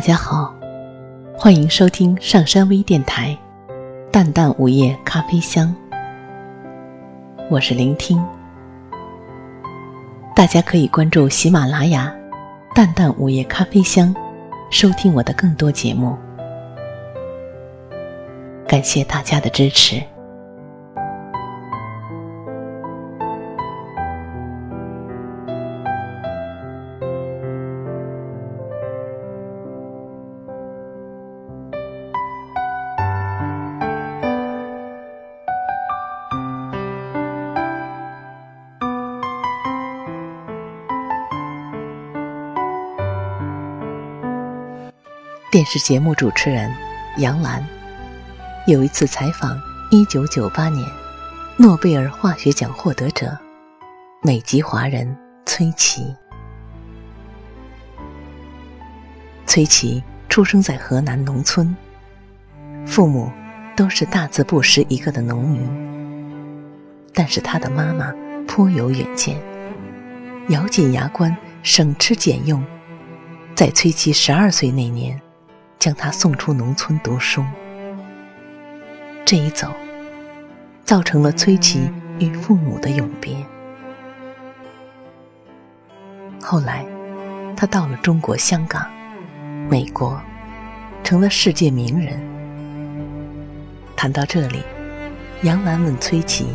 大家好，欢迎收听上山微电台《淡淡午夜咖啡香》，我是聆听。大家可以关注喜马拉雅《淡淡午夜咖啡香》，收听我的更多节目。感谢大家的支持。电视节目主持人杨澜有一次采访1998年诺贝尔化学奖获得者美籍华人崔琦。崔琦出生在河南农村，父母都是大字不识一个的农民，但是他的妈妈颇有远见，咬紧牙关，省吃俭用，在崔琦十二岁那年。将他送出农村读书，这一走，造成了崔琦与父母的永别。后来，他到了中国香港、美国，成了世界名人。谈到这里，杨澜问崔琦：“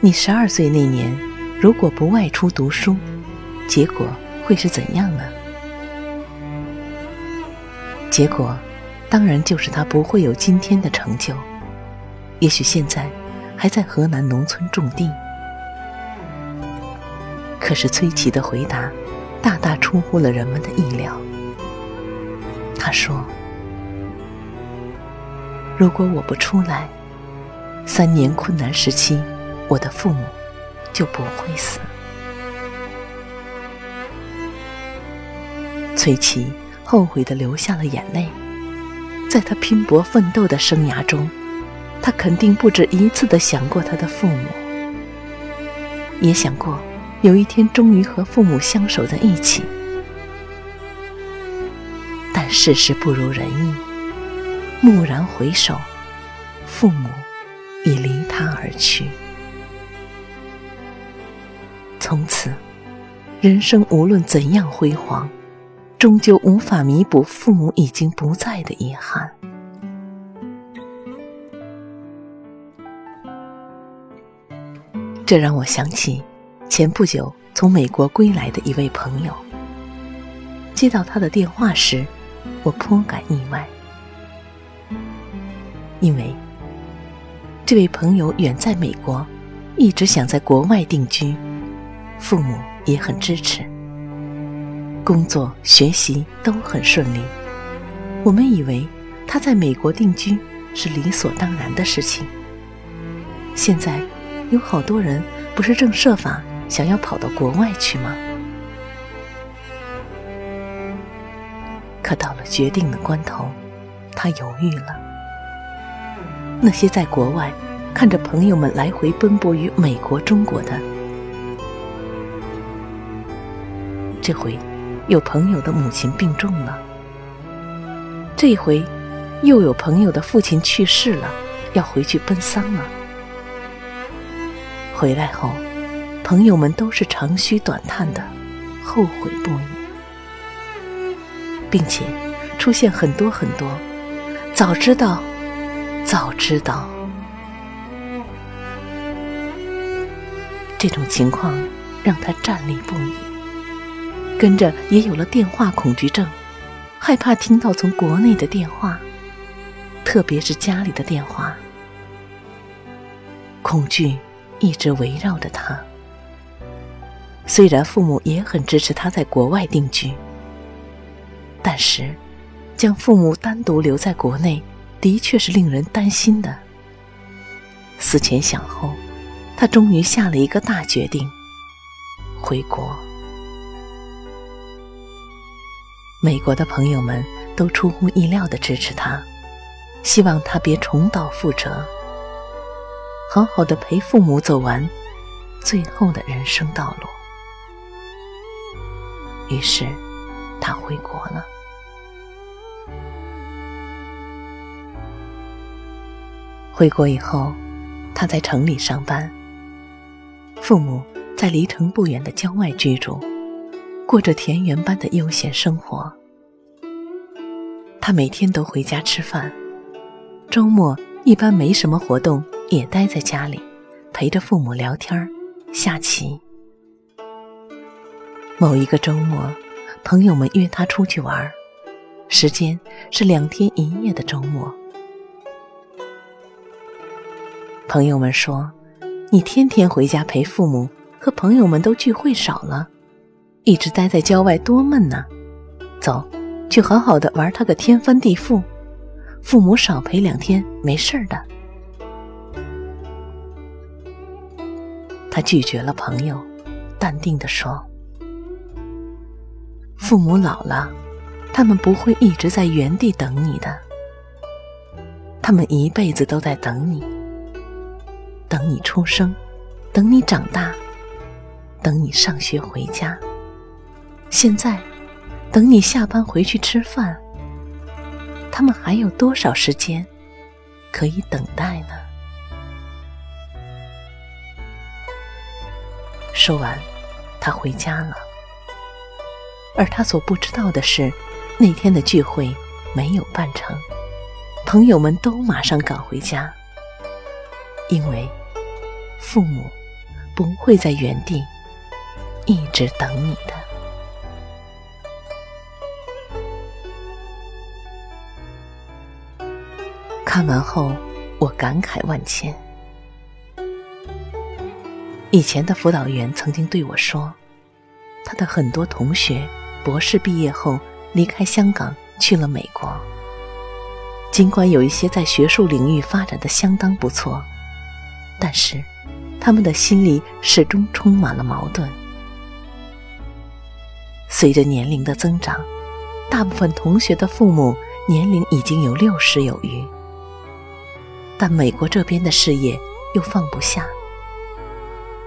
你十二岁那年，如果不外出读书，结果会是怎样呢？”结果，当然就是他不会有今天的成就。也许现在还在河南农村种地。可是崔琦的回答，大大出乎了人们的意料。他说：“如果我不出来，三年困难时期，我的父母就不会死。”崔琦。后悔的流下了眼泪，在他拼搏奋斗的生涯中，他肯定不止一次的想过他的父母，也想过有一天终于和父母相守在一起。但世事不如人意，蓦然回首，父母已离他而去。从此，人生无论怎样辉煌。终究无法弥补父母已经不在的遗憾。这让我想起前不久从美国归来的一位朋友。接到他的电话时，我颇感意外，因为这位朋友远在美国，一直想在国外定居，父母也很支持。工作、学习都很顺利。我们以为他在美国定居是理所当然的事情。现在有好多人不是正设法想要跑到国外去吗？可到了决定的关头，他犹豫了。那些在国外看着朋友们来回奔波于美国、中国的，这回。有朋友的母亲病重了，这回又有朋友的父亲去世了，要回去奔丧了。回来后，朋友们都是长吁短叹的，后悔不已，并且出现很多很多“早知道，早知道”这种情况，让他站立不已。跟着也有了电话恐惧症，害怕听到从国内的电话，特别是家里的电话，恐惧一直围绕着他。虽然父母也很支持他在国外定居，但是将父母单独留在国内，的确是令人担心的。思前想后，他终于下了一个大决定：回国。美国的朋友们都出乎意料的支持他希望他别重蹈覆辙。好好的陪父母走完最后的人生道路。于是他回国了。回国以后他在城里上班。父母在离城不远的郊外居住。过着田园般的悠闲生活。他每天都回家吃饭，周末一般没什么活动，也待在家里，陪着父母聊天、下棋。某一个周末，朋友们约他出去玩，时间是两天一夜的周末。朋友们说：“你天天回家陪父母，和朋友们都聚会少了，一直待在郊外多闷呐！走，去好好的玩他个天翻地覆，父母少陪两天没事的。”他拒绝了朋友，淡定的说：“父母老了，他们不会一直在原地等你的，他们一辈子都在等你。”等你出生，等你长大，等你上学回家。现在，等你下班回去吃饭。他们还有多少时间可以等待呢？说完，他回家了。而他所不知道的是，那天的聚会没有办成，朋友们都马上赶回家。因为父母不会在原地一直等你的。看完后，我感慨万千。以前的辅导员曾经对我说，他的很多同学博士毕业后离开香港去了美国，尽管有一些在学术领域发展的相当不错。但是，他们的心里始终充满了矛盾。随着年龄的增长，大部分同学的父母年龄已经有六十有余，但美国这边的事业又放不下。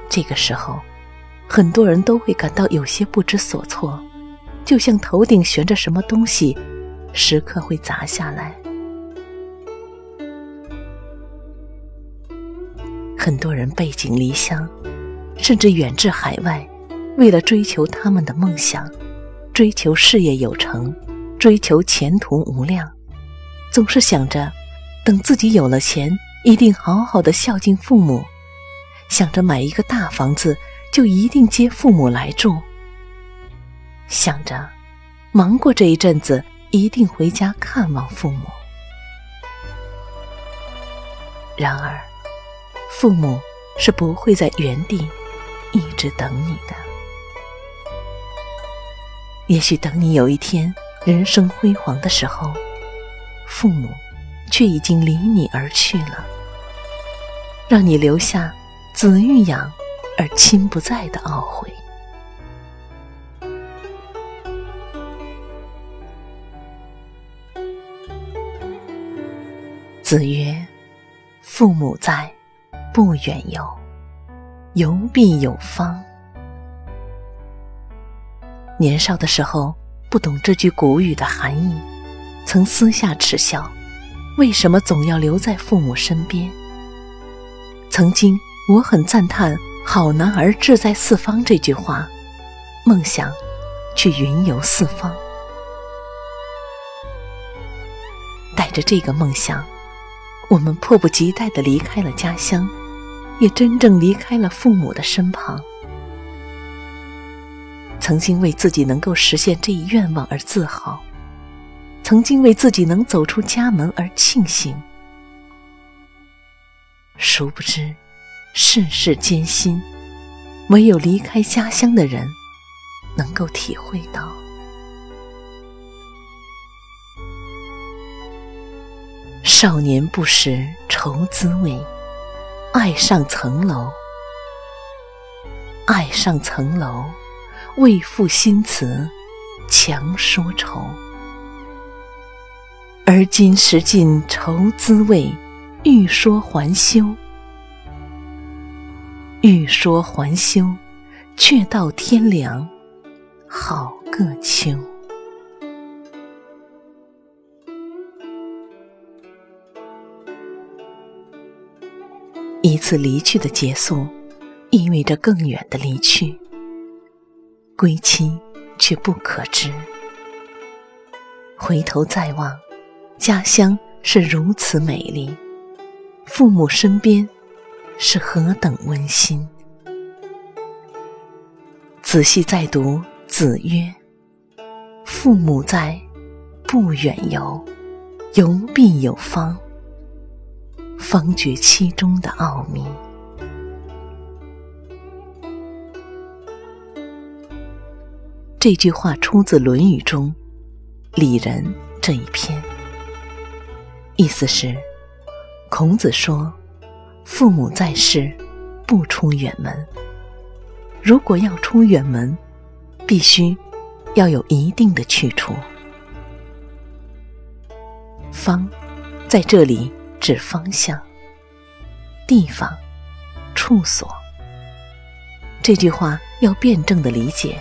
这个时候，很多人都会感到有些不知所措，就像头顶悬着什么东西，时刻会砸下来。很多人背井离乡，甚至远至海外，为了追求他们的梦想，追求事业有成，追求前途无量，总是想着等自己有了钱，一定好好的孝敬父母，想着买一个大房子就一定接父母来住，想着忙过这一阵子，一定回家看望父母。然而。父母是不会在原地一直等你的。也许等你有一天人生辉煌的时候，父母却已经离你而去了，让你留下子欲养而亲不在的懊悔。子曰：“父母在。”不远游，游必有方。年少的时候不懂这句古语的含义，曾私下耻笑：为什么总要留在父母身边？曾经我很赞叹“好男儿志在四方”这句话，梦想去云游四方。带着这个梦想，我们迫不及待的离开了家乡。也真正离开了父母的身旁。曾经为自己能够实现这一愿望而自豪，曾经为自己能走出家门而庆幸。殊不知，世事艰辛，唯有离开家乡的人，能够体会到。少年不识愁滋味。爱上层楼，爱上层楼，为赋新词强说愁。而今识尽愁滋味，欲说还休。欲说还休，却道天凉，好个秋。一次离去的结束，意味着更远的离去。归期却不可知。回头再望，家乡是如此美丽，父母身边是何等温馨。仔细再读，子曰：“父母在，不远游，游必有方。”方觉其中的奥秘。这句话出自《论语》中《里仁》这一篇，意思是：孔子说，父母在世，不出远门；如果要出远门，必须要有一定的去处。方，在这里。指方向、地方、处所。这句话要辩证的理解，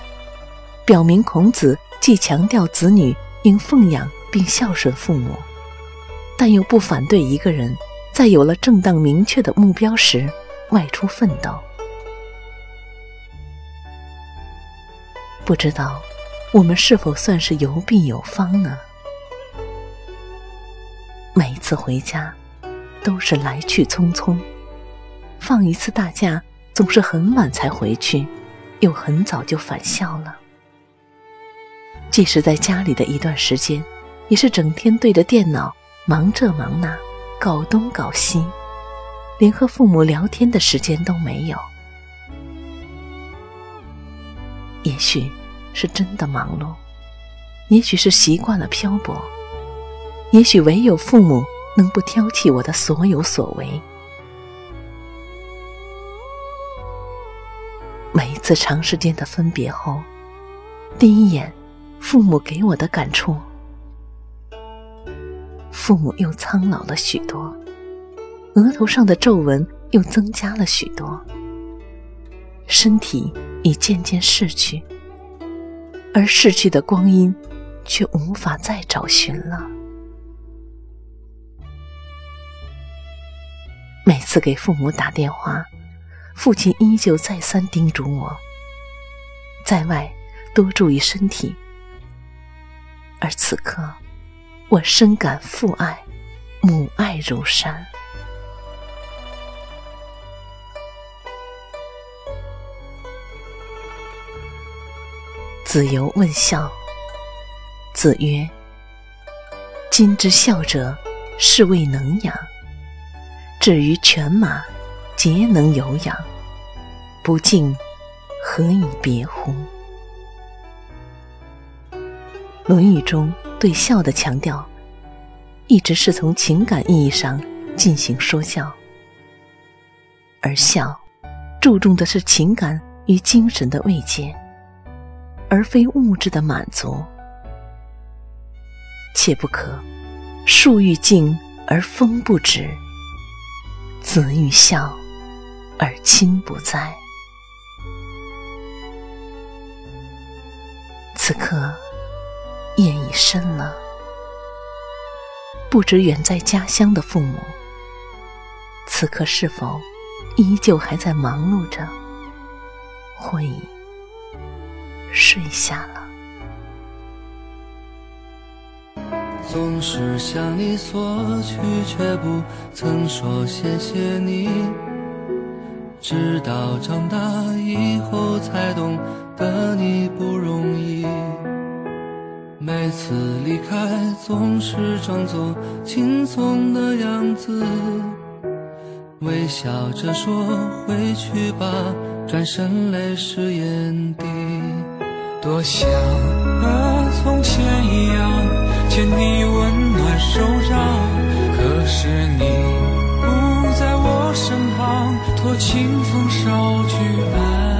表明孔子既强调子女应奉养并孝顺父母，但又不反对一个人在有了正当明确的目标时外出奋斗。不知道我们是否算是有必有方呢？每一次回家。都是来去匆匆，放一次大假总是很晚才回去，又很早就返校了。即使在家里的一段时间，也是整天对着电脑忙这忙那，搞东搞西，连和父母聊天的时间都没有。也许是真的忙碌，也许是习惯了漂泊，也许唯有父母。能不挑剔我的所有所为？每一次长时间的分别后，第一眼，父母给我的感触，父母又苍老了许多，额头上的皱纹又增加了许多，身体已渐渐逝去，而逝去的光阴，却无法再找寻了。每次给父母打电话，父亲依旧再三叮嘱我，在外多注意身体。而此刻，我深感父爱、母爱如山。子游问孝，子曰：“今之孝者，是谓能养。”至于犬马，皆能有养，不敬，何以别乎？《论语》中对笑的强调，一直是从情感意义上进行说笑，而笑注重的是情感与精神的慰藉，而非物质的满足。切不可树欲静而风不止。子欲孝，而亲不在。此刻已深了，不知远在家乡的父母，此刻是否依旧还在忙碌着，或已睡下了？总是向你索取，却不曾说谢谢你。直到长大以后，才懂得你不容易。每次离开，总是装作轻松的样子，微笑着说回去吧，转身泪湿眼底。多想和从前一样。牵你温暖手掌，可是你不在我身旁，托清风捎去。